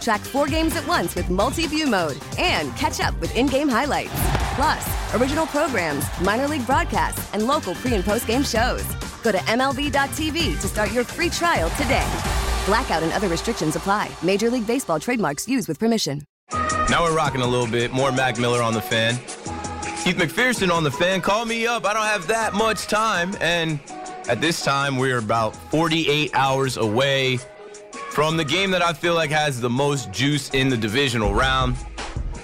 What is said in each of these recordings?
Track four games at once with multi view mode and catch up with in game highlights. Plus, original programs, minor league broadcasts, and local pre and post game shows. Go to MLB.tv to start your free trial today. Blackout and other restrictions apply. Major League Baseball trademarks used with permission. Now we're rocking a little bit. More Mac Miller on the fan. Keith McPherson on the fan. Call me up. I don't have that much time. And at this time, we're about 48 hours away from the game that I feel like has the most juice in the divisional round.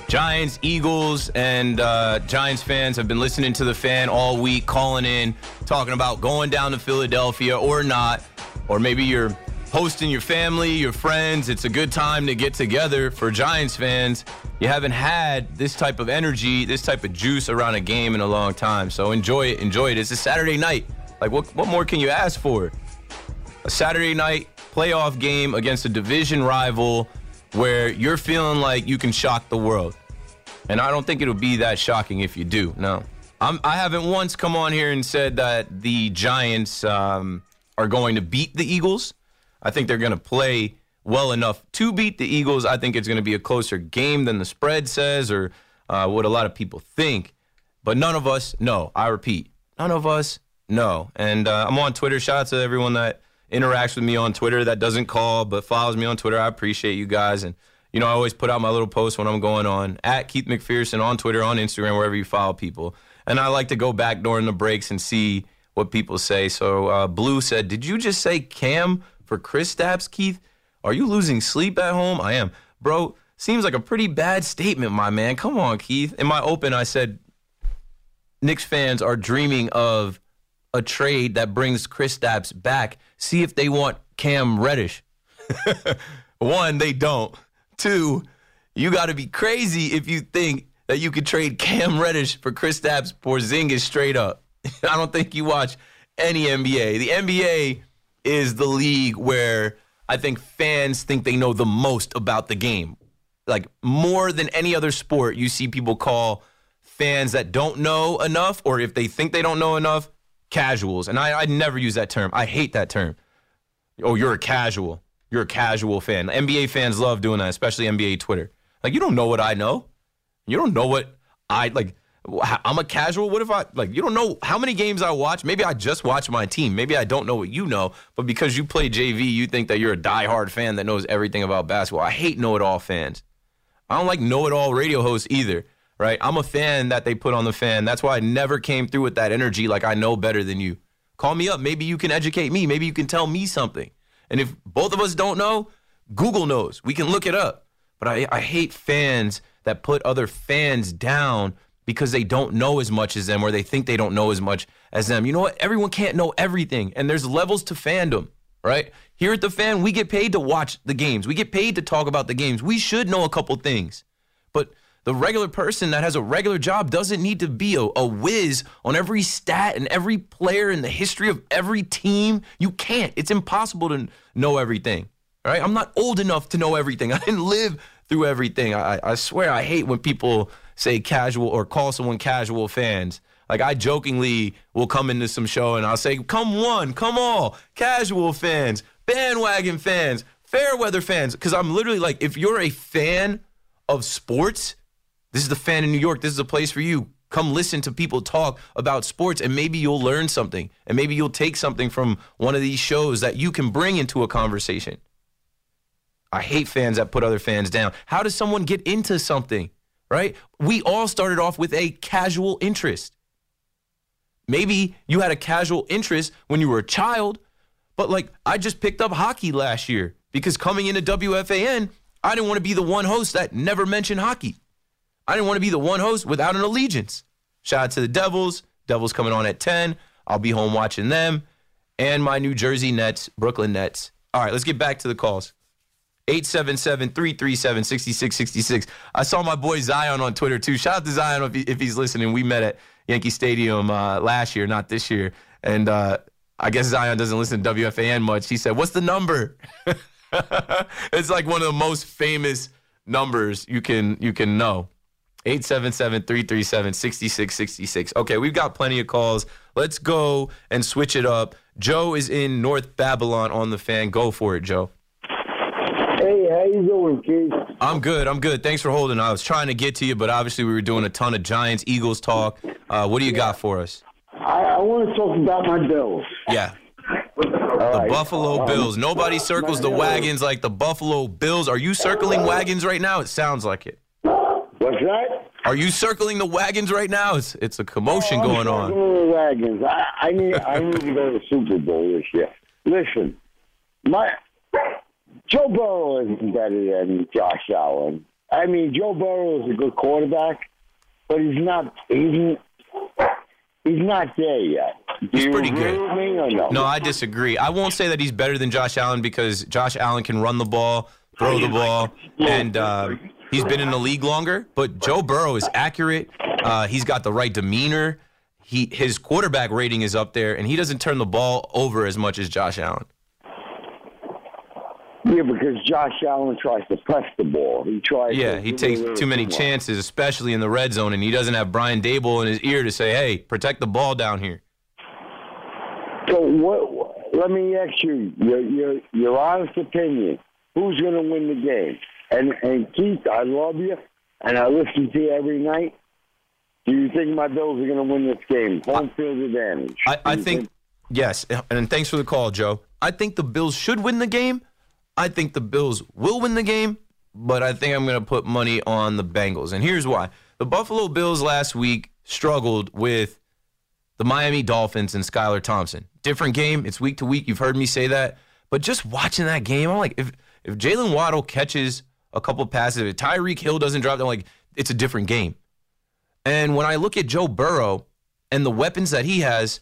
Giants, Eagles, and uh, Giants fans have been listening to the fan all week, calling in, talking about going down to Philadelphia or not. Or maybe you're hosting your family, your friends. It's a good time to get together for Giants fans. You haven't had this type of energy, this type of juice around a game in a long time. So enjoy it. Enjoy it. It's a Saturday night. Like, what, what more can you ask for? A Saturday night playoff game against a division rival where you're feeling like you can shock the world. And I don't think it'll be that shocking if you do. No. I'm, I have not once come on here and said that the Giants um, are going to beat the Eagles. I think they're going to play well enough to beat the Eagles. I think it's going to be a closer game than the spread says or uh, what a lot of people think. But none of us know. I repeat, none of us know. And uh, I'm on Twitter. Shout out to everyone that interacts with me on Twitter that doesn't call but follows me on Twitter. I appreciate you guys. And, you know, I always put out my little posts when I'm going on at Keith McPherson on Twitter, on Instagram, wherever you follow people. And I like to go back during the breaks and see what people say. So uh, Blue said, Did you just say Cam for Kristaps, Keith? Are you losing sleep at home? I am. Bro, seems like a pretty bad statement, my man. Come on, Keith. In my open, I said Knicks fans are dreaming of a trade that brings Kristaps back. See if they want Cam Reddish. One, they don't. Two, you got to be crazy if you think that you could trade Cam Reddish for Chris Kristaps Porzingis straight up. I don't think you watch any NBA. The NBA is the league where I think fans think they know the most about the game. Like more than any other sport, you see people call fans that don't know enough, or if they think they don't know enough, casuals. And I, I never use that term. I hate that term. Oh, you're a casual. You're a casual fan. NBA fans love doing that, especially NBA Twitter. Like, you don't know what I know. You don't know what I like. I'm a casual. What if I like? You don't know how many games I watch. Maybe I just watch my team. Maybe I don't know what you know. But because you play JV, you think that you're a diehard fan that knows everything about basketball. I hate know-it-all fans. I don't like know-it-all radio hosts either. Right? I'm a fan that they put on the fan. That's why I never came through with that energy. Like I know better than you. Call me up. Maybe you can educate me. Maybe you can tell me something. And if both of us don't know, Google knows. We can look it up. But I, I hate fans that put other fans down because they don't know as much as them or they think they don't know as much as them. You know what? Everyone can't know everything, and there's levels to fandom, right? Here at the fan, we get paid to watch the games, we get paid to talk about the games. We should know a couple things. The regular person that has a regular job doesn't need to be a, a whiz on every stat and every player in the history of every team. You can't. It's impossible to know everything. Right? I'm not old enough to know everything. I didn't live through everything. I, I swear I hate when people say casual or call someone casual fans. Like I jokingly will come into some show and I'll say, come one, come all, casual fans, bandwagon fans, fair weather fans. Cause I'm literally like, if you're a fan of sports, this is the fan in New York. This is a place for you. Come listen to people talk about sports and maybe you'll learn something. And maybe you'll take something from one of these shows that you can bring into a conversation. I hate fans that put other fans down. How does someone get into something? right? We all started off with a casual interest. Maybe you had a casual interest when you were a child, but like I just picked up hockey last year because coming into WFAN, I didn't want to be the one host that never mentioned hockey. I didn't want to be the one host without an allegiance. Shout out to the Devils. Devils coming on at 10. I'll be home watching them. And my New Jersey Nets, Brooklyn Nets. All right, let's get back to the calls. 877 337 6666. I saw my boy Zion on Twitter too. Shout out to Zion if, he, if he's listening. We met at Yankee Stadium uh, last year, not this year. And uh, I guess Zion doesn't listen to WFAN much. He said, What's the number? it's like one of the most famous numbers you can you can know. 877-337-6666. Okay, we've got plenty of calls. Let's go and switch it up. Joe is in North Babylon on the fan. Go for it, Joe. Hey, how you doing, Keith? I'm good. I'm good. Thanks for holding. I was trying to get to you, but obviously we were doing a ton of Giants Eagles talk. Uh, what do you got for us? I, I want to talk about my Bills. Yeah. All The right. Buffalo Um, Bills. Nobody circles the wagons like the Buffalo Bills. Are you circling wagons right now? It sounds like it. What's that? Are you circling the wagons right now? It's it's a commotion I'm going on. circling the wagons. I, I need I need to go to the Super Bowl this year. Listen, my Joe Burrow isn't better than Josh Allen. I mean, Joe Burrow is a good quarterback, but he's not he's he's not there yet. Do He's pretty good. with me or no? No, I disagree. I won't say that he's better than Josh Allen because Josh Allen can run the ball, throw the ball, and uh, he's been in the league longer. But Joe Burrow is accurate. Uh, he's got the right demeanor. He his quarterback rating is up there, and he doesn't turn the ball over as much as Josh Allen. Yeah, because Josh Allen tries to press the ball. He tries. Yeah, he takes too many chances, especially in the red zone, and he doesn't have Brian Daboll in his ear to say, "Hey, protect the ball down here." So what? Let me ask you your your your honest opinion. Who's going to win the game? And and Keith, I love you, and I listen to you every night. Do you think my Bills are going to win this game? Home field advantage. I, I you think yes, and thanks for the call, Joe. I think the Bills should win the game. I think the Bills will win the game, but I think I'm going to put money on the Bengals. And here's why. The Buffalo Bills last week struggled with the Miami Dolphins and Skylar Thompson. Different game. It's week to week. You've heard me say that. But just watching that game, I'm like, if if Jaylen Waddle catches a couple passes, if Tyreek Hill doesn't drop, I'm like, it's a different game. And when I look at Joe Burrow and the weapons that he has,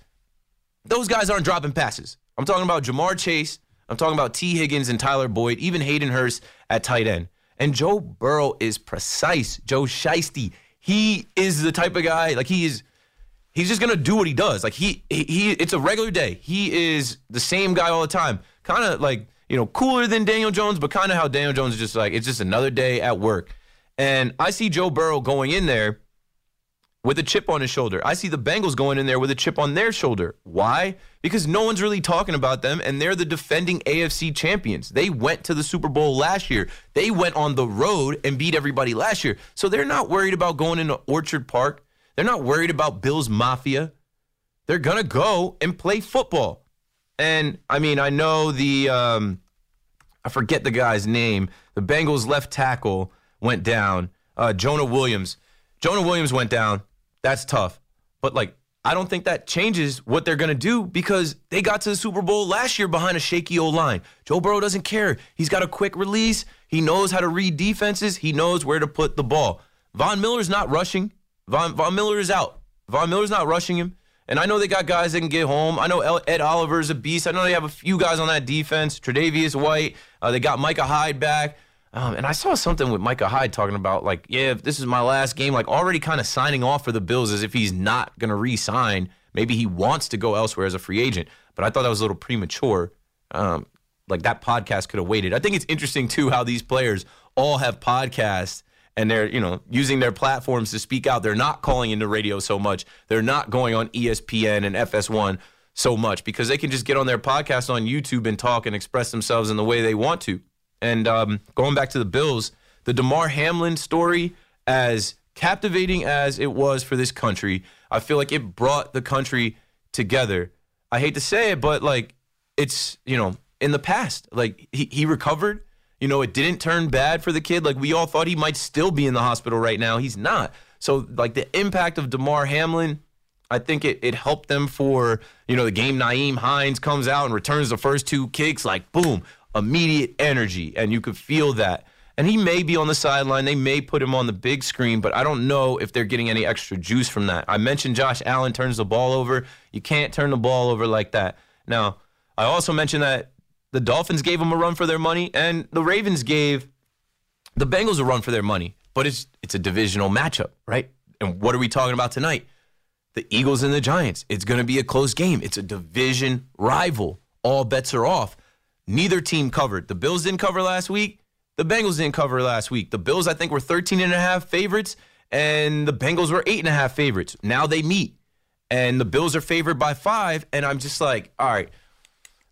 those guys aren't dropping passes. I'm talking about Ja'Marr Chase. I'm talking about Tee Higgins and Tyler Boyd, even Hayden Hurst at tight end. And Joe Burrow is precise. Joe Shiesty. He is the type of guy, like he is he's just gonna do what he does. Like he, he, he it's a regular day. He is the same guy all the time. Kind of like you know cooler than Daniel Jones, but kind of how Daniel Jones is just like it's just another day at work. And I see Joe Burrow going in there with a chip on his shoulder. I see the Bengals going in there with a chip on their shoulder. Why? Because no one's really talking about them, and they're the defending AFC champions. They went to the Super Bowl last year. They went on the road and beat everybody last year. So they're not worried about going into Orchard Park. They're not worried about Bills Mafia. They're going to go and play football. And I mean, I know the, um, I forget the guy's name. The Bengals left tackle went down. Uh, Jonah Williams. Jonah Williams went down. That's tough. But like, I don't think that changes what they're going to do because they got to the Super Bowl last year behind a shaky old line. Joe Burrow doesn't care. He's got a quick release. He knows how to read defenses. He knows where to put the ball. Von Miller's not rushing. Von, Von Miller is out. Von Miller's not rushing him. And I know they got guys that can get home. I know Ed Oliver's a beast. I know they have a few guys on that defense. Tre'Davious White. Uh, they got Micah Hyde back. Um, and I saw something with Micah Hyde talking about like, yeah, if this is my last game, like already kind of signing off for the Bills as if he's not going to re-sign. Maybe he wants to go elsewhere as a free agent. But I thought that was a little premature. Um, like that podcast could have waited. I think it's interesting too how these players all have podcasts and they're you know using their platforms to speak out. They're not calling into radio so much. They're not going on ESPN and FS1 so much because they can just get on their podcast on YouTube and talk and express themselves in the way they want to. And um, going back to the Bills, the Damar Hamlin story, as captivating as it was for this country, I feel like it brought the country together. I hate to say it, but like it's you know in the past, like he, he recovered. You know, it didn't turn bad for the kid. Like we all thought he might still be in the hospital right now. He's not. So like the impact of Damar Hamlin, I think it, it helped them for, you know, the game Nyheim Hines comes out and returns the first two kicks, like boom, immediate energy. And you could feel that. And he may be on the sideline. They may put him on the big screen, but I don't know if they're getting any extra juice from that. I mentioned Josh Allen turns the ball over. You can't turn the ball over like that. Now, I also mentioned that the Dolphins gave them a run for their money, and the Ravens gave the Bengals a run for their money. But it's it's a divisional matchup, right? And what are we talking about tonight? The Eagles and the Giants. It's going to be a close game. It's a division rival. All bets are off. Neither team covered. The Bills didn't cover last week. The Bengals didn't cover last week. The Bills, I think, were 13 and a half favorites, and the Bengals were eight and a half favorites. Now they meet, and the Bills are favored by five. And I'm just like, all right,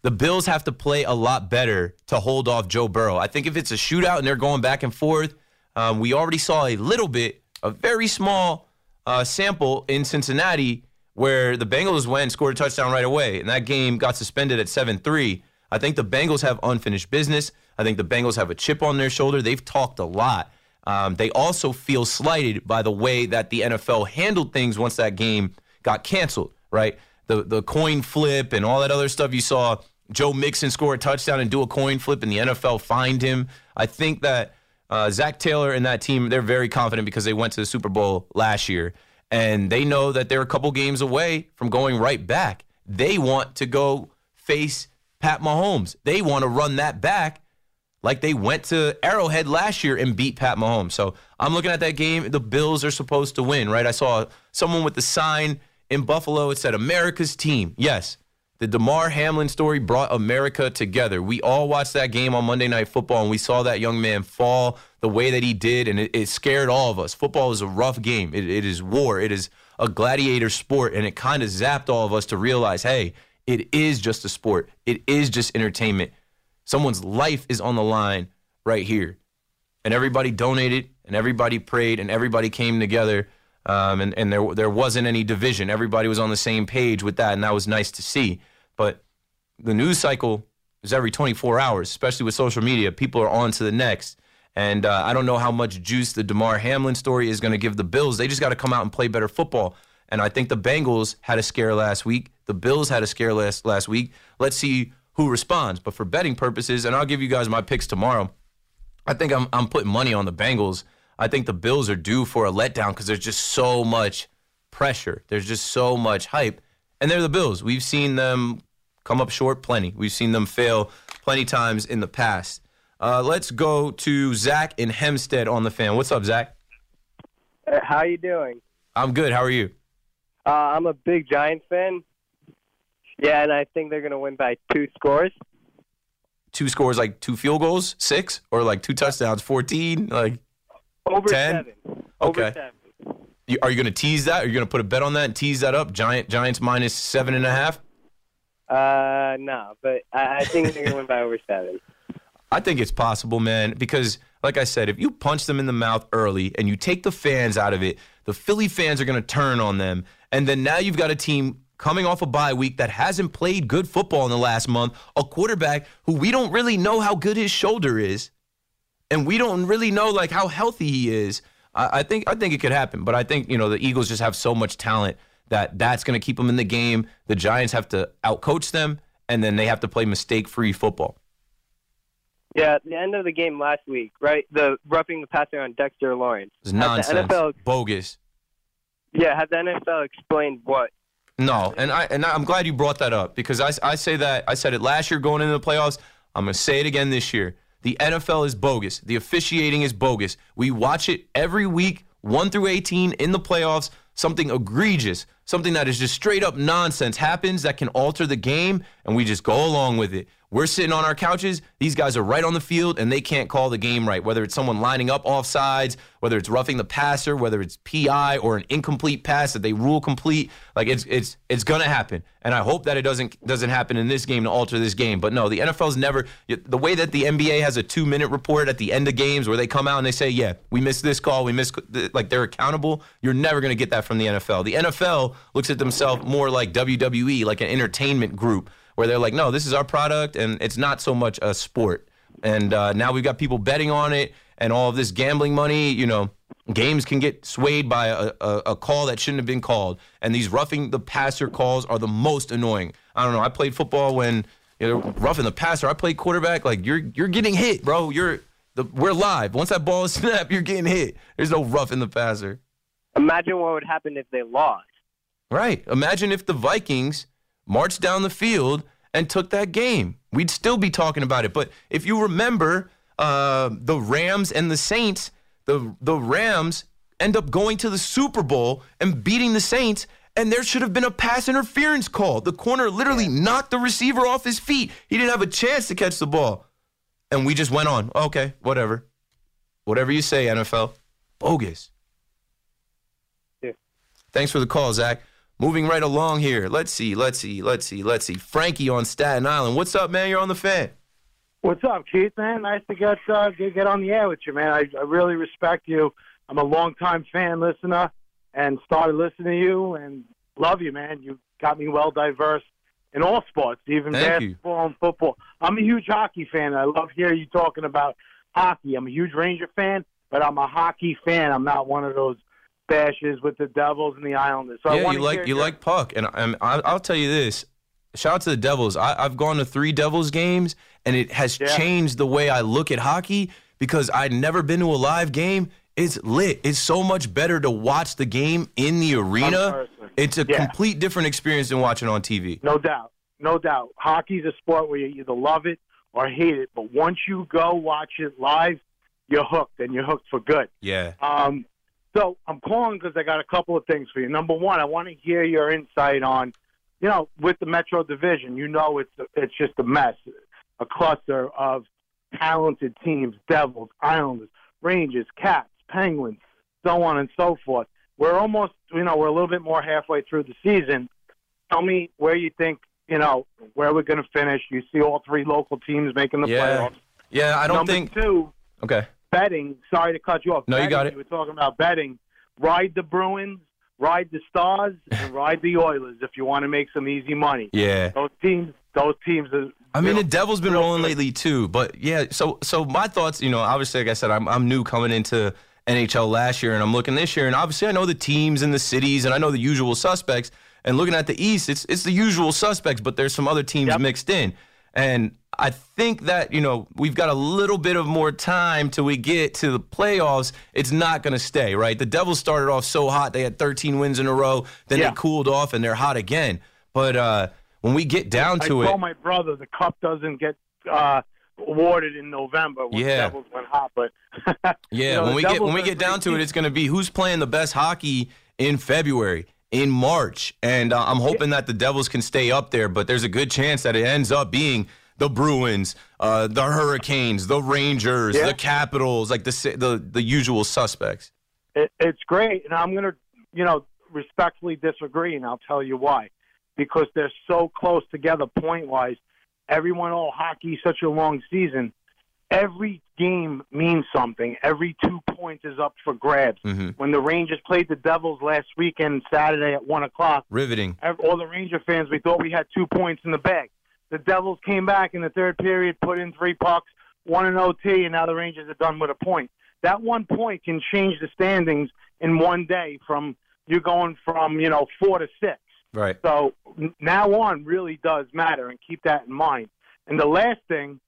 the Bills have to play a lot better to hold off Joe Burrow. I think if it's a shootout and they're going back and forth, um, we already saw a little bit, a very small uh, sample in Cincinnati where the Bengals went scored a touchdown right away, and that game got suspended at 7 3. I think the Bengals have unfinished business. I think the Bengals have a chip on their shoulder. They've talked a lot. Um, they also feel slighted by the way that the NFL handled things once that game got canceled, right? The, the coin flip and all that other stuff you saw. Joe Mixon score a touchdown and do a coin flip, and the NFL fined him. I think that uh, Zac Taylor and that team, they're very confident because they went to the Super Bowl last year, and they know that they're a couple games away from going right back. They want to go face Pat Mahomes. They want to run that back like they went to Arrowhead last year and beat Pat Mahomes. So I'm looking at that game. The Bills are supposed to win, right? I saw someone with the sign in Buffalo. It said America's team. Yes, the Damar Hamlin story brought America together. We all watched that game on Monday Night Football, and we saw that young man fall the way that he did, and it, it scared all of us. Football is a rough game. It, it is war. It is a gladiator sport, and it kind of zapped all of us to realize, hey, it is just a sport. It is just entertainment. Someone's life is on the line right here. And everybody donated and everybody prayed and everybody came together. Um, and, and there, there wasn't any division. Everybody was on the same page with that. And that was nice to see. But the news cycle is every 24 hours, especially with social media. People are on to the next. And uh, I don't know how much juice the Damar Hamlin story is going to give the Bills. They just got to come out and play better football. And I think the Bengals had a scare last week. The Bills had a scare last, last week. Let's see who responds. But for betting purposes, and I'll give you guys my picks tomorrow, I think I'm, I'm putting money on the Bengals. I think the Bills are due for a letdown because there's just so much pressure. There's just so much hype. And they're the Bills. We've seen them come up short plenty. We've seen them fail plenty times in the past. Uh, let's go to Zach in Hempstead on the fan. What's up, Zach? How you doing? I'm good. How are you? Uh, I'm a big Giants fan. Yeah, and I think they're going to win by two scores. Two scores, like two field goals, six, or like two touchdowns, fourteen, like over 10? seven. Over Okay. seven. You, are you going to tease that? Are you going to put a bet on that and tease that up? Giant Giants minus seven and a half. Uh, no, but I, I think they're going to win by over seven. I think it's possible, man, because like I said, if you punch them in the mouth early and you take the fans out of it, the Philly fans are going to turn on them. And then now you've got a team coming off a bye week that hasn't played good football in the last month, a quarterback who we don't really know how good his shoulder is. And we don't really know like how healthy he is. I, I think I think it could happen, but I think you know the Eagles just have so much talent that that's going to keep them in the game. The Giants have to outcoach them, and then they have to play mistake-free football. Yeah, the end of the game last week, right? The roughing the passer on Dexter Lawrence. It's nonsense. NFL, bogus. yeah, have the NFL explained what? No, and I and I'm glad you brought that up because I, I say that I said it last year going into the playoffs. I'm gonna say it again this year. The NFL is bogus. The officiating is bogus. We watch it every week, one through 18 in the playoffs. Something egregious, something that is just straight up nonsense happens that can alter the game, and we just go along with it. We're sitting on our couches. These guys are right on the field, and they can't call the game right. Whether it's someone lining up off sides, whether it's roughing the passer, whether it's PI or an incomplete pass that they rule complete, like it's it's it's gonna happen. And I hope that it doesn't doesn't happen in this game to alter this game. But no, the NFL's never the way that the NBA has a two minute report at the end of games where they come out and they say, yeah, we missed this call, we missed like they're accountable. You're never gonna get that from the NFL. The NFL looks at themselves more like WWE, like an entertainment group where they're like, no, this is our product, and it's not so much a sport. And uh, now we've got people betting on it, and all of this gambling money. You know, games can get swayed by a, a, a call that shouldn't have been called, and these roughing the passer calls are the most annoying. I don't know. I played football when you know roughing the passer. I played quarterback. Like you're you're getting hit, bro. You're The, we're live. Once that ball is snapped, you're getting hit. There's no roughing the passer. Imagine what would happen if they lost. Right. Imagine if the Vikings marched down the field and took that game. We'd still be talking about it. But if you remember uh, the Rams and the Saints, the the Rams end up going to the Super Bowl and beating the Saints, and there should have been a pass interference call. The corner literally knocked the receiver off his feet. He didn't have a chance to catch the ball. And we just went on. Okay, whatever. Whatever you say, NFL. Bogus. Yeah. Thanks for the call, Zach. Moving right along here. Let's see, let's see, let's see, let's see. Frankie on Staten Island. What's up, man? You're on the fan. What's up, Keith? Man, nice to get uh, get, on the air with you, man. I, I really respect you. I'm a longtime fan listener, and started listening to you, and love you, man. You got me well diverse in all sports, even Thank you. basketball and football. I'm a huge hockey fan. I love hearing you talking about hockey. I'm a huge Ranger fan, but I'm a hockey fan. I'm not one of those bashes with the Devils and the Islanders. So yeah, you like you your- like puck, and I'm, I, I'll tell you this. Shout out to the Devils. I, I've gone to three Devils games, and it has Yeah. changed the way I look at hockey because I'd never been to a live game. It's lit. It's so much better to watch the game in the arena. It's a Yeah. complete different experience than watching on TV. No doubt. No doubt. Hockey's a sport where you either love it or hate it. But once you go watch it live, you're hooked, and you're hooked for good. Yeah. Um, so I'm calling because I got a couple of things for you. Number one, I want to hear your insight on, you know, with the Metro Division. You know, it's it's just a mess, a cluster of talented teams: Devils, Islanders, Rangers, Cats, Penguins, so on and so forth. We're almost, you know, we're a little bit more halfway through the season. Tell me where you think, you know, where we're going to finish. You see all three local teams making the Yeah. playoffs. Yeah, I don't Number think. two, Okay. Betting. Sorry to cut you off. No, you got it. You were talking about betting. Ride the Bruins, ride the Stars, and ride the Oilers if you want to make some easy money. Yeah. Those teams, those teams are. I mean, the Devil's been rolling lately too. But yeah, so so my thoughts, you know, obviously, like I said, I'm I'm new coming into NHL last year, and I'm looking this year, and obviously, I know the teams and the cities, and I know the usual suspects. And looking at the East, it's it's the usual suspects, but there's some other teams Yep. mixed in, and I think that you know we've got a little bit of more time till we get to the playoffs. It's not going to stay right. The Devils started off so hot; they had 13 wins in a row. Then Yeah. they cooled off, and they're hot again. But uh, when we get down I to it, told my brother the cup doesn't get uh, awarded in November when Yeah. the Devils went hot, but Yeah, you know, when we get when we get down to it, it's going to be who's playing the best hockey in February, in March, and uh, I'm hoping that the Devils can stay up there. But there's a good chance that it ends up being the Bruins, uh, the Hurricanes, the Rangers, Yeah. the Capitals, like the the the usual suspects. it, it's great, and I'm going to, you know, respectfully disagree, and I'll tell you why. Because they're so close together point wise. Everyone, oh, hockey's such a long season. Every game means something. Every two points is up for grabs. Mhm. When the Rangers played the Devils last weekend, Saturday at one o'clock, Riveting. all the Ranger fans, we thought we had two points in the bag. The Devils came back in the third period, put in three pucks, one in OT, and now the Rangers are done with a point. That one point can change the standings in one day from you're going from, you know, four to six. Right. So now on really does matter, and keep that in mind. And the last thing,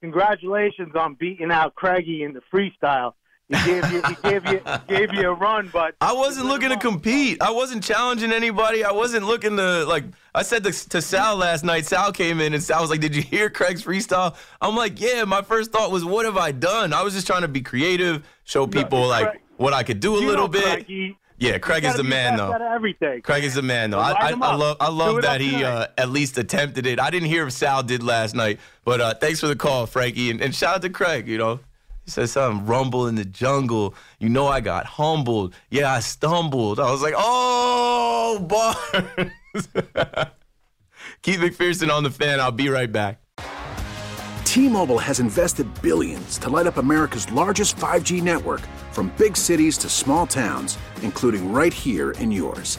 congratulations on beating out Craigie in the freestyle. He gave you, he gave you, gave you a run, but I wasn't looking to compete. I wasn't challenging anybody. I wasn't looking to like. I said to, to Sal last night. Sal came in and Sal was like, "Did you hear Craig's freestyle?" I'm like, "Yeah." My first thought was, "What have I done?" I was just trying to be creative, show people like Craig- what I could do a little bit. Craigie, Yeah, Craig is the man though. Everything. Craig is the man though. I, I, I love I love that he uh, at least attempted it. I didn't hear if Sal did last night, but uh, thanks for the call, Frankie, and, and shout out to Craig. You know, he said something rumble in the jungle. You know, I got humbled. Yeah, I stumbled. I was like, oh, Barnes. Keith McPherson on the fan. I'll be right back. T-Mobile has invested billions to light up America's largest 5G network from big cities to small towns, including right here in yours.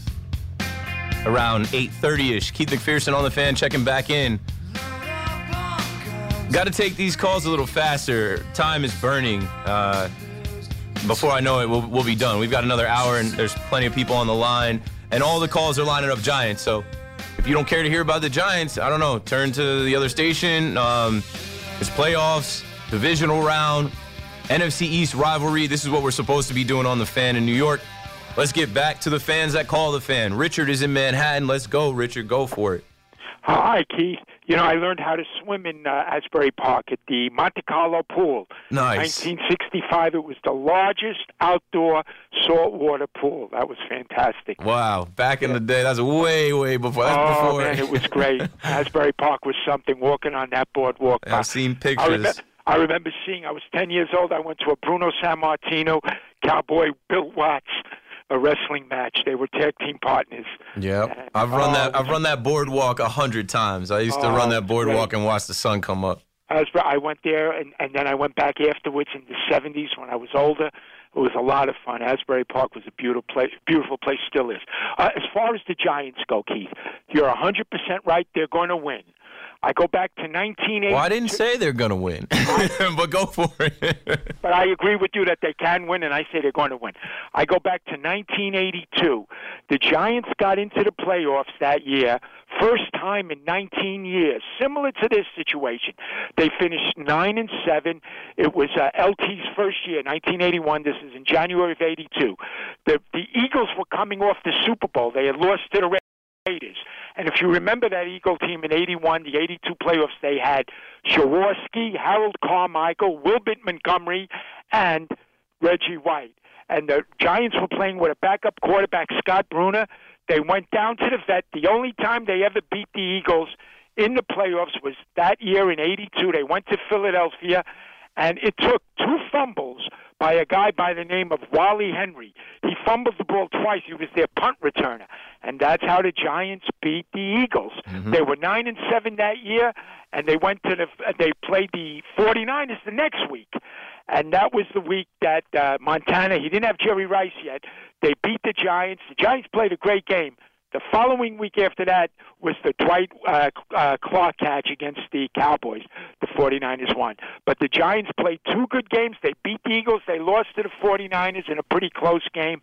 around 8.30ish. Keith McPherson on the fan checking back in. Got to take these calls a little faster. Time is burning. Uh, before I know it, we'll, we'll be done. We've got another hour, and there's plenty of people on the line, and all the calls are lining up Giants. So if you don't care to hear about the Giants, I don't know, turn to the other station. Um, it's playoffs, divisional round, NFC East rivalry. This is what we're supposed to be doing on the fan in New York. Let's get back to the fans that call the fan. Richard is in Manhattan. Let's go, Richard. Go for it. Hi, Keith. You know, I learned how to swim in uh, Asbury Park at the Monte Carlo pool. Nice. 1965. It was the largest outdoor saltwater pool. That was fantastic. Wow. Back in the day, that's way, way before. That's oh, before. man, it was great. Asbury Park was something, walking on that boardwalk. I've seen I, pictures. remember, I remember seeing, I was 10 years old. I went to a Bruno Sammartino Cowboy Bill Watts a wrestling match. They were tag team partners. Yeah, I've run that. I've run that boardwalk a hundred times. I used to Oh, run that boardwalk great. and watch the sun come up. I was I went there and and then I went back afterwards in the 70s when I was older. It was a lot of fun. Asbury Park was a beautiful place. Beautiful place still is. Uh, as far as the Giants go, Keith, you're 100% right. They're going to win. I go back to 1980. Well, I didn't say they're gonna win, but go for it. but I agree with you that they can win, and I say they're going to win. I go back to 1982. The Giants got into the playoffs that year, first time in 19 years. Similar to this situation, they finished nine and seven. It was uh, LT's first year, 1981. This is in January of '82. The the Eagles were coming off the Super Bowl. They had lost to the Raiders. And if you remember that Eagle team in 81, the 82 playoffs, they had Jaworski, Harold Carmichael, Wilbert Montgomery, and Reggie White. And the Giants were playing with a backup quarterback, Scott Brunner. They went down to the vet. The only time they ever beat the Eagles in the playoffs was that year in 82. They went to Philadelphia, and it took two fumbles by a guy by the name of Wally Henry. He fumbled the ball twice. He was their punt returner, and that's how the Giants beat the Eagles. They were nine and seven that year, and they went to the they played the 49ers the next week. And that was the week that uh, Montana, he didn't have Jerry Rice yet. They beat the Giants. The Giants played a great game. The following week after that was the Dwight uh, uh, Clark catch against the Cowboys. The 49ers won. But the Giants played two good games. They beat the Eagles. They lost to the 49ers in a pretty close game.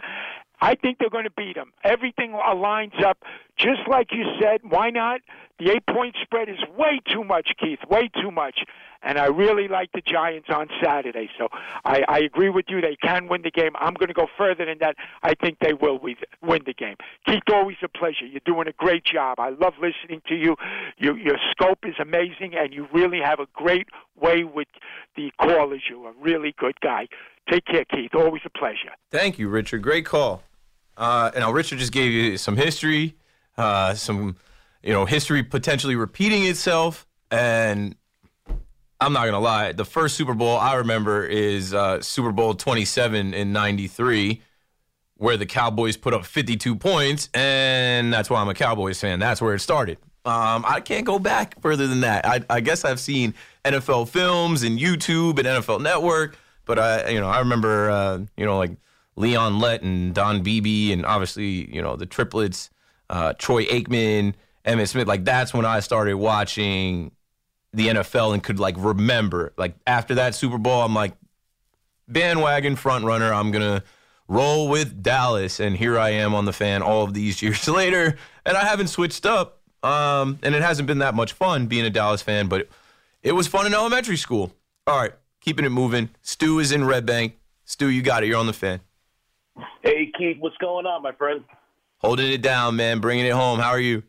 I think they're going to beat them. Everything lines up just like you said. Why not? The eight point spread is way too much, Keith. Way too much. And I really like the Giants on Saturday. So I, I agree with you. They can win the game. I'm going to go further than that. I think they will win the game. Keith, always a pleasure. You're doing a great job. I love listening to you. you your scope is amazing, and you really have a great way with the callers. You're a really good guy. Take care, Keith. Always a pleasure. Thank you, Richard. Great call. Uh, and now Richard just gave you some history, uh, some you know history potentially repeating itself, and I'm not gonna lie. The first Super Bowl I remember is uh, Super Bowl 27 in '93, where the Cowboys put up 52 points, and that's why I'm a Cowboys fan. That's where it started. Um, I can't go back further than that. I, I guess I've seen NFL films and YouTube and NFL Network, but I, you know, I remember, uh, you know, like Leon Lett and Don Beebe, and obviously, you know, the triplets, uh, Troy Aikman, Emmitt Smith. Like that's when I started watching the NFL and could like remember. Like after that Super Bowl, I'm like bandwagon front runner. I'm gonna roll with Dallas, and here I am on the fan all of these years later, and I haven't switched up. Um, and it hasn't been that much fun being a Dallas fan, but it, it was fun in elementary school. All right, keeping it moving. Stu is in Red Bank. Stu, you got it. You're on the fan. Hey, Keith, what's going on, my friend? Holding it down, man. Bringing it home. How are you?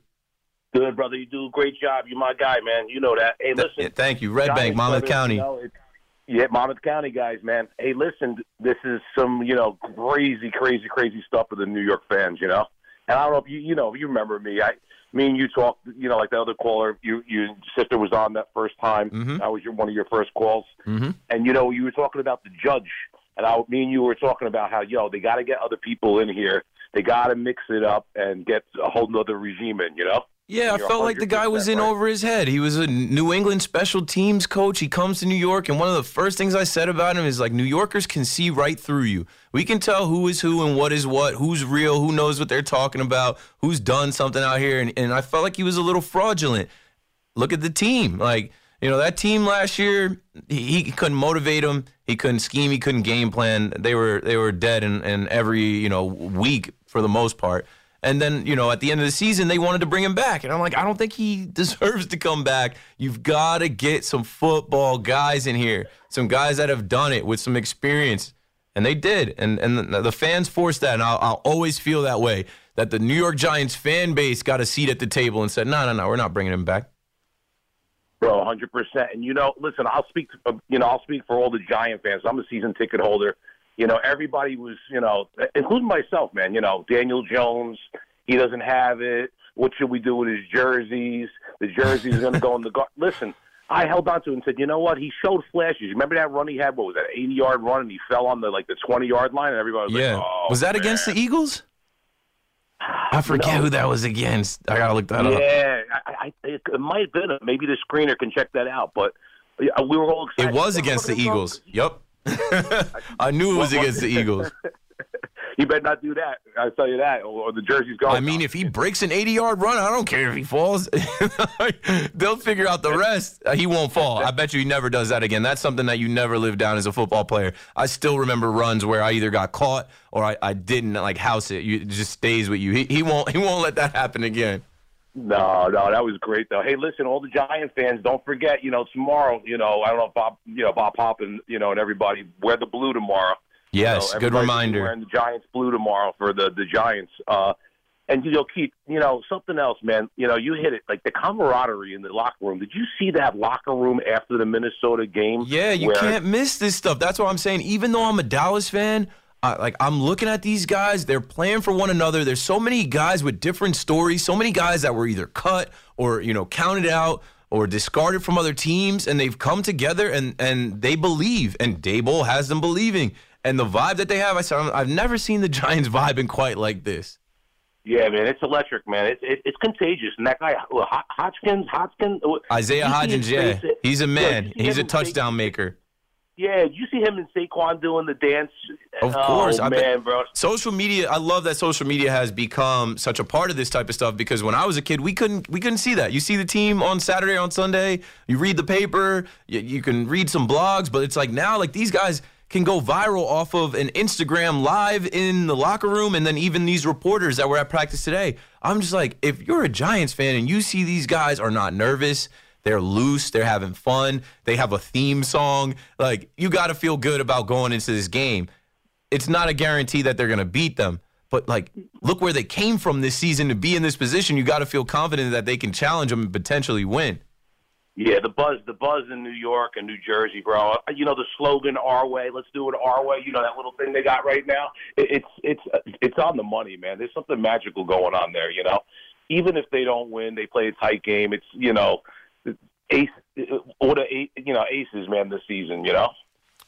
Good, brother. You do a great job. You're my guy, man. You know that. Hey, listen. yeah, thank you. Red Bank, Monmouth County. You know, Yeah, Monmouth County guys, man. Hey, listen, this is some you know crazy, crazy, crazy stuff for the New York fans, you know. And I don't know if you you know you remember me. I me and you talked, you know, like the other caller. You your sister was on that first time. Mm-hmm. That was your one of your first calls. Mhm. And you know, you were talking about the judge, and I, me and you were talking about how yo they got to get other people in here. They got to mix it up and get a whole nother regime in. You know. Yeah, I felt like the guy was in right. over his head. He was a New England special teams coach. He comes to New York, and one of the first things I said about him is like, New Yorkers can see right through you. We can tell who is who and what is what, who's real, who knows what they're talking about, who's done something out here. And, and I felt like he was a little fraudulent. Look at the team. Like, you know, that team last year, he, he couldn't motivate them. He couldn't scheme. He couldn't game plan. They were they were dead in, in every, you know, week for the most part. And then, you know, at the end of the season, they wanted to bring him back. And I'm like, I don't think he deserves to come back. You've got to get some football guys in here, some guys that have done it with some experience. And they did. And and the, fans forced that. And I'll, I'll always feel that way that the New York Giants fan base got a seat at the table and said, no, no, no, we're not bringing him back. Bro, hundred percent. And you know, listen, I'll speak. To, uh, you know, I'll speak for all the Giant fans. I'm a season ticket holder. You know, everybody was, you know, including myself, man. You know, Daniel Jones, he doesn't have it. What should we do with his jerseys? The jerseys are going to go in the guard. Listen, I held on to it and said, you know what? He showed flashes. You remember that run he had? What was that? 80 yard run, and he fell on the like the 20 yard line, and everybody was Yeah. like, oh, was that against the Eagles? I forget No. who that was against. I got to look that up. yeah, I, I, it, it might have been. Maybe the screener can check that out. But we were all excited. It was against the. Eagles. Yep. I knew it was against the Eagles. You better not do that. I'll tell you that, or, or the jersey's gone. I mean, if he breaks an 80 yard run, I don't care if he falls. They'll figure out the rest. Uh, He won't fall. I bet you he never does that again. That's something that you never live down as a football player. I still remember runs where I either got caught or I, I didn't like house it. You, it just stays with you. He, he won't. He won't let that happen again. No, no, that was great though. Hey, listen, all the Giant fans, don't forget, you know, tomorrow, you know, I don't know if Bob, you know, Bob and you know, and everybody wear the blue tomorrow. Yes, You know, good reminder. Wearing the Giants blue tomorrow for the the Giants. Uh, and you know, keep you know something else, man. You know, you hit it like the camaraderie in the locker room. Did you see that locker room after the Minnesota game? Yeah, you where- can't miss this stuff. That's what I'm saying. Even though I'm a Dallas fan, I, like I'm looking at these guys, they're playing for one another. There's so many guys with different stories. So many guys that were either cut or you know counted out or discarded from other teams, and they've come together and and they believe. And Daboll has them believing. And the vibe that they have, I said, I've never seen the Giants vibing quite like this. Yeah, man, it's electric, man. It's it, it's contagious. And that guy, Ho- Hodgkins, Hodgkins, uh, Isaiah Hodgins, yeah, he's a man. see He's a touchdown maker. Yeah, you see him and Saquon doing the dance? Of oh, course, I bet- man, bro. Social media, I love that social media has become such a part of this type of stuff because when I was a kid, we couldn't we couldn't see that. You see the team on Saturday, on Sunday, you read the paper, you, you can read some blogs, but it's like now, like these guys can go viral off of an Instagram live in the locker room, and then even these reporters that were at practice today. I'm just like, if you're a Giants fan and you see these guys are not nervous. They're loose. They're having fun. They have a theme song. Like, you got to feel good about going into this game it's not a guarantee that they're going to beat them. But like, look where they came from this season to be in this position. You got to feel confident that they can challenge them and potentially win. Yeah, the buzz, the buzz in New York and New Jersey, bro. Uh, You know the slogan "Our way." Let's do it our way. You know that little thing they got right now. It, it's it's it's on the money, man. There's something magical going on there. You know, even if they don't win, they play a tight game. It's you know, ace, what a you know aces, man, this season. You know.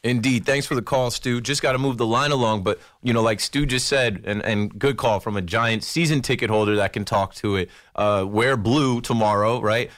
Indeed. Thanks for the call, Stu. Just got to move the line along. But, you know, like Stu just said, and, and good call from a giant season ticket holder that can talk to it. Uh, wear blue tomorrow, right?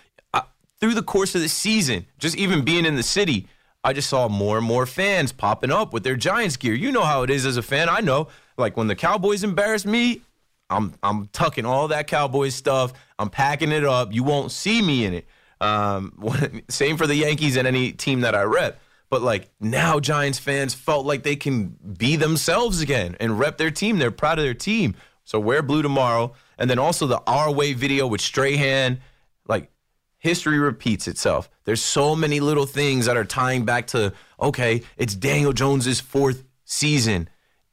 Through the course of the season, just even being in the city, I just saw more and more fans popping up with their Giants gear. You know how it is as a fan. I know. Like when the Cowboys embarrass me, I'm I'm tucking all that Cowboys stuff. I'm packing it up. You won't see me in it. Um, same for the Yankees and any team that I rep. But like now, Giants fans felt like they can be themselves again and rep their team. They're proud of their team. So wear blue tomorrow, and then also the Our Way video with Strahan. History repeats itself. There's so many little things that are tying back to okay, it's Daniel Jones's fourth season.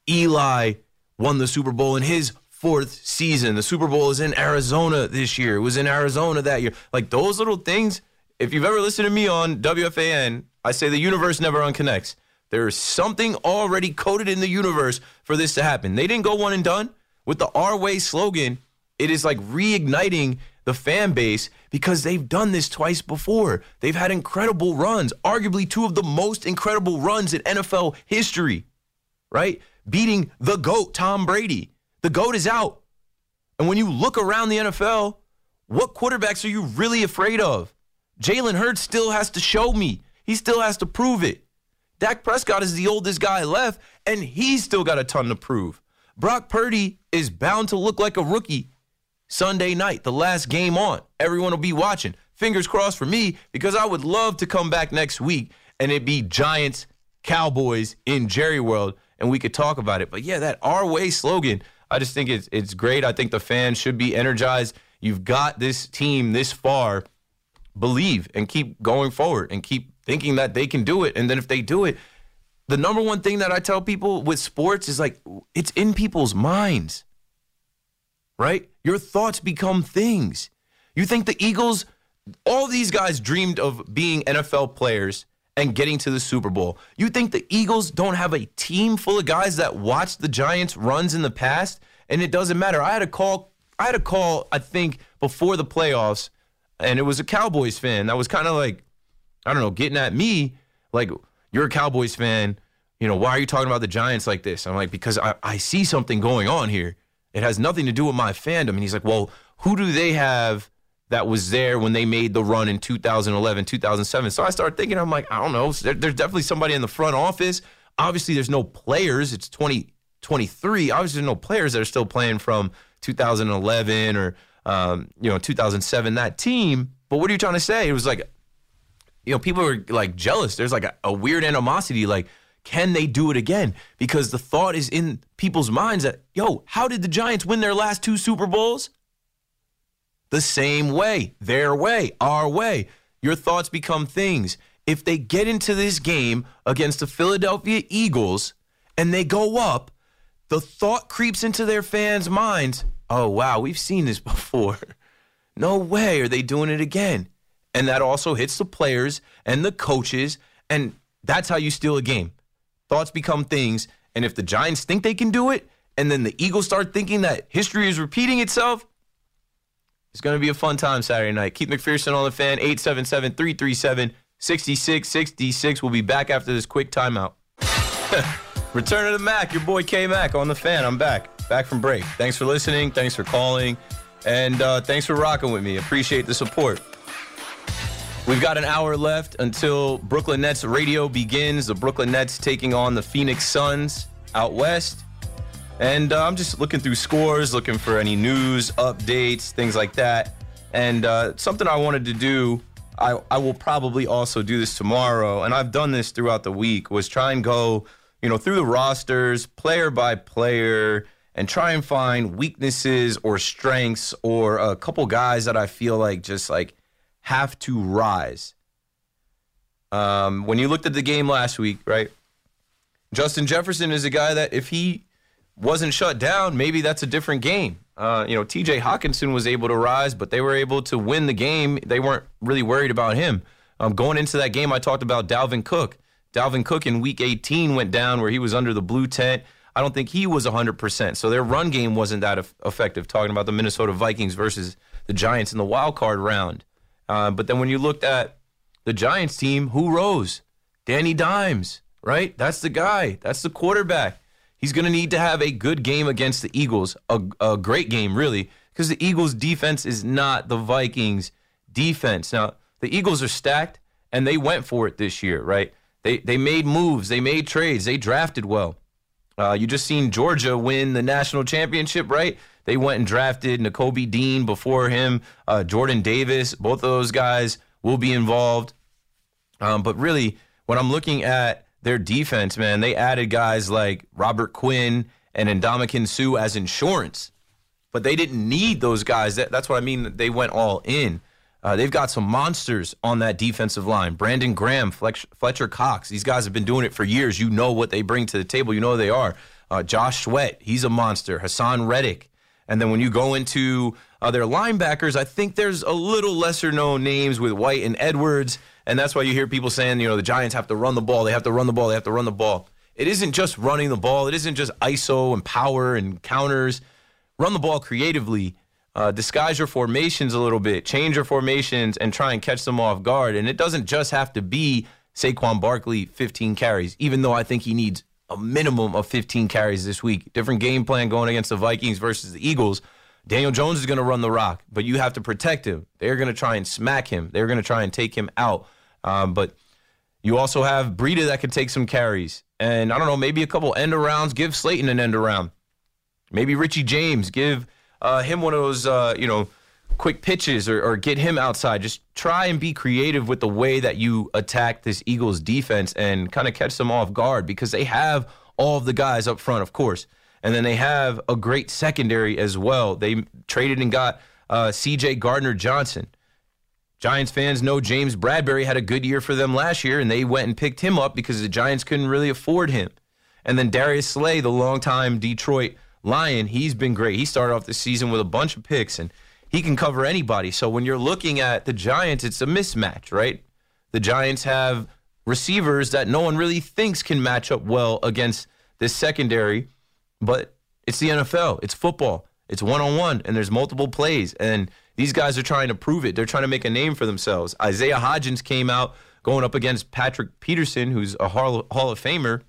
Eli won the Super Bowl in his fourth season. The Super Bowl is in Arizona this year. It was in Arizona that year. Like those little things. If you've ever listened to me on WFAN, I say the universe never unconnects. There is something already coded in the universe for this to happen. They didn't go one and done with the Our Way slogan. It is like reigniting the fan base because they've done this twice before. They've had incredible runs, arguably two of the most incredible runs in NFL history, right? Beating the GOAT, Tom Brady. The GOAT is out. And when you look around the NFL, what quarterbacks are you really afraid of? Jalen Hurts still has to show me. He still has to prove it. Dak Prescott is the oldest guy left, and he's still got a ton to prove. Brock Purdy is bound to look like a rookie Sunday night, the last game on. Everyone will be watching. Fingers crossed for me because I would love to come back next week and it'd be Giants, Cowboys in Jerry World and we could talk about it. But yeah, that our way slogan, I just think it's it's great. I think the fans should be energized. You've got this team this far. Believe and keep going forward and keep thinking that they can do it. And then if they do it, the number one thing that I tell people with sports is like it's in people's minds. Right? Your thoughts become things. You think the Eagles, all these guys dreamed of being NFL players and getting to the Super Bowl. You think the Eagles don't have a team full of guys that watched the Giants runs in the past and it doesn't matter. I had a call I had a call I think before the playoffs and it was a Cowboys fan that was kind of like I don't know, getting at me like you're a Cowboys fan, you know, why are you talking about the Giants like this? I'm like because I, I see something going on here. It has nothing to do with my fandom. And he's like, "Well, who do they have that was there when they made the run in 2011, 2007. So I started thinking, I'm like, I don't know. There, there's definitely somebody in the front office. Obviously, there's no players. It's 2023. Obviously, there's no players that are still playing from 2011 or um, you know 2007. That team. But what are you trying to say? It was like, you know, people were like jealous. There's like a, a weird animosity. Like, can they do it again? Because the thought is in people's minds that, yo, how did the Giants win their last two Super Bowls? the same way, their way, our way. Your thoughts become things. If they get into this game against the Philadelphia Eagles and they go up, the thought creeps into their fans' minds oh, wow, we've seen this before. No way are they doing it again. And that also hits the players and the coaches. And that's how you steal a game. Thoughts become things. And if the Giants think they can do it, and then the Eagles start thinking that history is repeating itself, it's going to be a fun time Saturday night. Keith McPherson on the fan, 877 337 6666. We'll be back after this quick timeout. Return of the Mac, your boy K Mac on the fan. I'm back. Back from break. Thanks for listening. Thanks for calling. And uh, thanks for rocking with me. Appreciate the support. We've got an hour left until Brooklyn Nets radio begins. The Brooklyn Nets taking on the Phoenix Suns out west. And uh, I'm just looking through scores, looking for any news, updates, things like that. And uh, something I wanted to do, I, I will probably also do this tomorrow, and I've done this throughout the week, was try and go, you know, through the rosters, player by player, and try and find weaknesses or strengths or a couple guys that I feel like just like have to rise. Um, when you looked at the game last week, right? Justin Jefferson is a guy that if he wasn't shut down, maybe that's a different game. Uh, you know, TJ Hockenson was able to rise, but they were able to win the game. They weren't really worried about him. Um, going into that game, I talked about Dalvin Cook. Dalvin Cook in week 18 went down where he was under the blue tent. I don't think he was 100%. So their run game wasn't that effective, talking about the Minnesota Vikings versus the Giants in the wild card round. Uh, but then when you looked at the Giants team, who rose? Danny Dimes, right? That's the guy. That's the quarterback. He's going to need to have a good game against the Eagles, a, a great game, really, because the Eagles' defense is not the Vikings' defense. Now, the Eagles are stacked, and they went for it this year, right? They, they made moves, they made trades, they drafted well. Uh, you just seen Georgia win the national championship, right? They went and drafted Nakobe Dean before him, uh, Jordan Davis. Both of those guys will be involved. Um, but really, when I'm looking at their defense, man, they added guys like Robert Quinn and Ndamukong Suh as insurance. But they didn't need those guys. That, that's what I mean. They went all in. Uh, they've got some monsters on that defensive line. Brandon Graham, Fletch, Fletcher Cox. These guys have been doing it for years. You know what they bring to the table. You know who they are. Uh, Josh Sweat, he's a monster. Haason Reddick. And then when you go into uh, their linebackers, I think there's a little lesser known names with White and Edwards. And that's why you hear people saying, you know, the Giants have to run the ball. They have to run the ball. They have to run the ball. It isn't just running the ball, it isn't just ISO and power and counters. Run the ball creatively. Uh, disguise your formations a little bit, change your formations, and try and catch them off guard. And it doesn't just have to be Saquon Barkley 15 carries, even though I think he needs a minimum of 15 carries this week. Different game plan going against the Vikings versus the Eagles. Daniel Jones is going to run the rock, but you have to protect him. They're going to try and smack him. They're going to try and take him out. Um, but you also have Breida that can take some carries. And I don't know, maybe a couple end arounds. Give Slayton an end around. Maybe Richie James. Give uh, him one of those, uh, you know, quick pitches or, or get him outside. Just try and be creative with the way that you attack this Eagles defense and kind of catch them off guard because they have all of the guys up front, of course. And then they have a great secondary as well. They traded and got uh, CJ Gardner Johnson. Giants fans know James Bradberry had a good year for them last year, and they went and picked him up because the Giants couldn't really afford him. And then Darius Slay, the longtime Detroit Lion, he's been great. He started off the season with a bunch of picks, and he can cover anybody. So when you're looking at the Giants, it's a mismatch, right? The Giants have receivers that no one really thinks can match up well against this secondary, but it's the NFL, it's football, it's one on one, and there's multiple plays. And these guys are trying to prove it. They're trying to make a name for themselves. Isaiah Hodgins came out going up against Patrick Peterson, who's a Hall of Famer,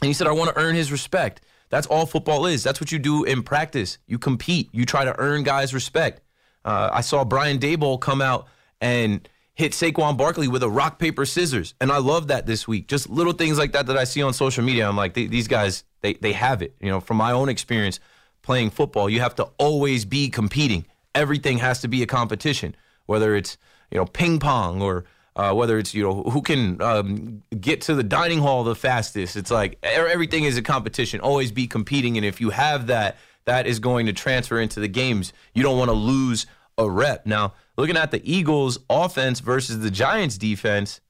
and he said, I want to earn his respect. That's all football is. That's what you do in practice. You compete. You try to earn guys' respect. Uh, I saw Brian Daboll come out and hit Saquon Barkley with a rock paper scissors, and I love that this week. Just little things like that that I see on social media. I'm like, these guys, they they have it. You know, from my own experience playing football, you have to always be competing. Everything has to be a competition, whether it's you know ping pong or uh, whether it's you know who can um, get to the dining hall the fastest. It's like everything is a competition. Always be competing, and if you have that, that is going to transfer into the games. You don't want to lose a rep. Now, looking at the Eagles offense versus the Giants defense,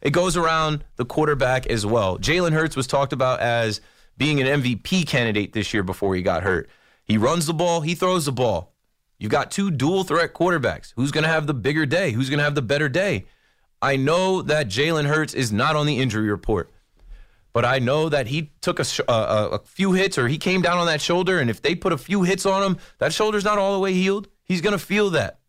it goes around the quarterback as well. Jalen Hurts was talked about as being an MVP candidate this year before he got hurt. He runs the ball, he throws the ball. You've got two dual threat quarterbacks. Who's going to have the bigger day? Who's going to have the better day? I know that Jalen Hurts is not on the injury report, but I know that he took a, a, a, few hits or he came down on that shoulder. And if they put a few hits on him, that shoulder's not all the way healed. He's going to feel that.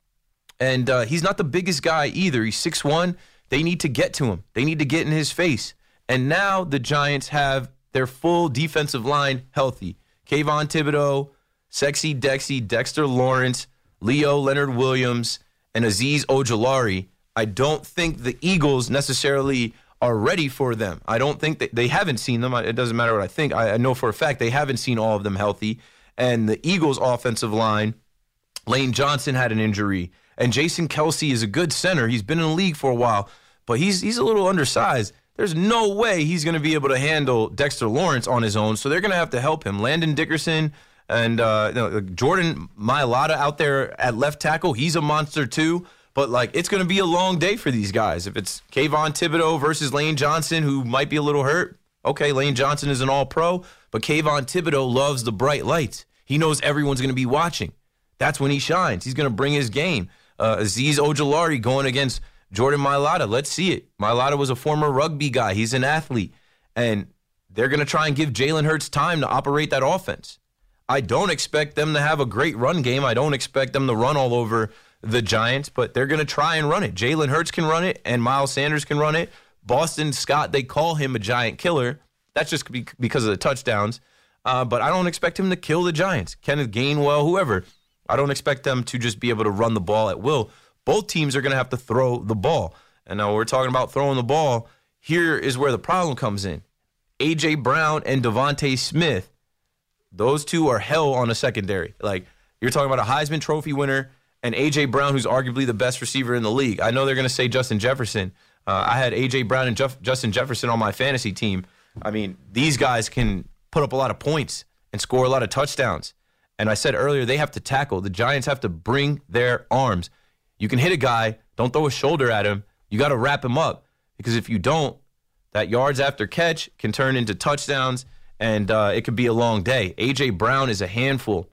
And uh, he's not the biggest guy either. He's 6'1. They need to get to him, they need to get in his face. And now the Giants have their full defensive line healthy. Kayvon Thibodeaux, Sexy Dexy, Dexter Lawrence, Leo Leonard Williams, and Azeez Ojulari. I don't think the Eagles necessarily are ready for them. I don't think that they haven't seen them. It doesn't matter what I think. I, know for a fact they haven't seen all of them healthy. And the Eagles' offensive line, Lane Johnson had an injury, and Jason Kelce is a good center. He's been in the league for a while, but he's he's a little undersized. There's no way he's going to be able to handle Dexter Lawrence on his own, so they're going to have to help him. Landon Dickerson and uh, you know, Jordan Mailata out there at left tackle, he's a monster too. But like, it's going to be a long day for these guys. If it's Kayvon Thibodeaux versus Lane Johnson, who might be a little hurt, okay, Lane Johnson is an All-Pro, but Kayvon Thibodeaux loves the bright lights. He knows everyone's going to be watching. That's when he shines. He's going to bring his game. Uh, Azeez Ojulari going against Jordan Mailata. Let's see it. Mailata was a former rugby guy. He's an athlete, and they're going to try and give Jalen Hurts time to operate that offense. I don't expect them to have a great run game. I don't expect them to run all over the Giants, but they're going to try and run it. Jalen Hurts can run it, and Miles Sanders can run it. Boston Scott, they call him a giant killer. That's just because of the touchdowns. Uh, but I don't expect him to kill the Giants. Kenneth Gainwell, whoever. I don't expect them to just be able to run the ball at will. Both teams are going to have to throw the ball. And now we're talking about throwing the ball. Here is where the problem comes in. A.J. Brown and DeVonta Smith those two are hell on a secondary. Like you're talking about a Heisman Trophy winner and AJ Brown, who's arguably the best receiver in the league. I know they're going to say Justin Jefferson. Uh, I had AJ Brown and Jeff- Justin Jefferson on my fantasy team. I mean, these guys can put up a lot of points and score a lot of touchdowns. And I said earlier, they have to tackle. The Giants have to bring their arms. You can hit a guy, don't throw a shoulder at him. You got to wrap him up because if you don't, that yards after catch can turn into touchdowns and uh, it could be a long day. A.J. Brown is a handful.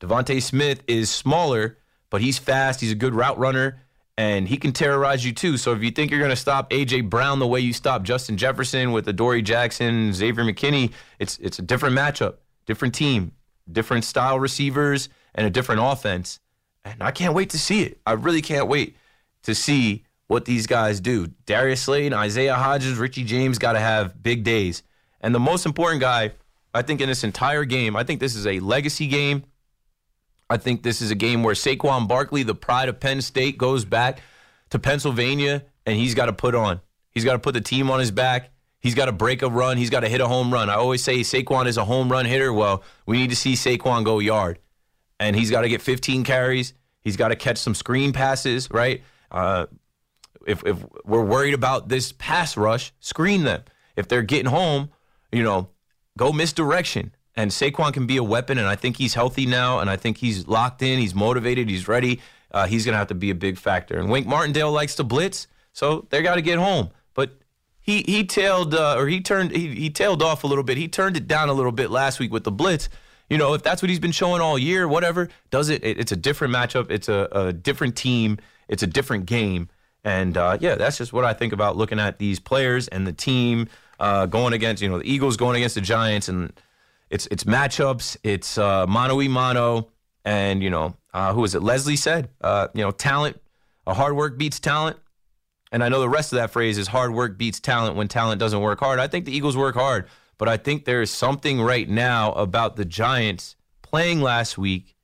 DeVonta Smith is smaller, but he's fast. He's a good route runner, and he can terrorize you too. So if you think you're going to stop A.J. Brown the way you stop Justin Jefferson with Adoree Jackson, Xavier McKinney, it's, it's a different matchup, different team, different style receivers, and a different offense. And I can't wait to see it. I really can't wait to see what these guys do. Darius Slade, Isaiah Hodgins, Richie James got to have big days. And the most important guy, I think, in this entire game, I think this is a legacy game. I think this is a game where Saquon Barkley, the pride of Penn State, goes back to Pennsylvania and he's got to put on. He's got to put the team on his back. He's got to break a run. He's got to hit a home run. I always say Saquon is a home run hitter. Well, we need to see Saquon go yard. And he's got to get 15 carries. He's got to catch some screen passes, right? Uh, if, if we're worried about this pass rush, screen them. If they're getting home, you know, go misdirection. And Saquon can be a weapon, and I think he's healthy now, and I think he's locked in, he's motivated, he's ready. Uh, he's going to have to be a big factor. And Wink Martindale likes to blitz, so they got to get home. But he he tailed uh, or he turned he, he tailed off a little bit. He turned it down a little bit last week with the blitz. You know, if that's what he's been showing all year, whatever, does it? it it's a different matchup. It's a, a different team. It's a different game. And uh, yeah, that's just what I think about looking at these players and the team uh, going against, you know, the Eagles going against the Giants. And it's it's matchups, it's uh, mano y mano. And, you know, uh, who is it? Leslie said, uh, you know, talent, a hard work beats talent. And I know the rest of that phrase is hard work beats talent when talent doesn't work hard. I think the Eagles work hard, but I think there is something right now about the Giants playing last week,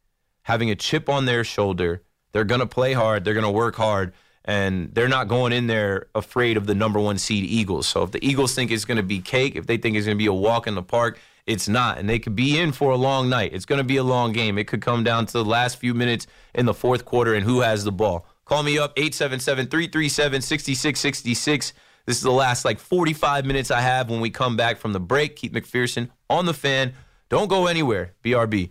having a chip on their shoulder. They're going to play hard, they're going to work hard and they're not going in there afraid of the number one seed Eagles. So if the Eagles think it's going to be cake, if they think it's going to be a walk in the park, it's not. And they could be in for a long night. It's going to be a long game. It could come down to the last few minutes in the fourth quarter and who has the ball. Call me up 877 337 6666. This is the last like 45 minutes I have when we come back from the break. Keith McPherson on the fan. Don't go anywhere. BRB.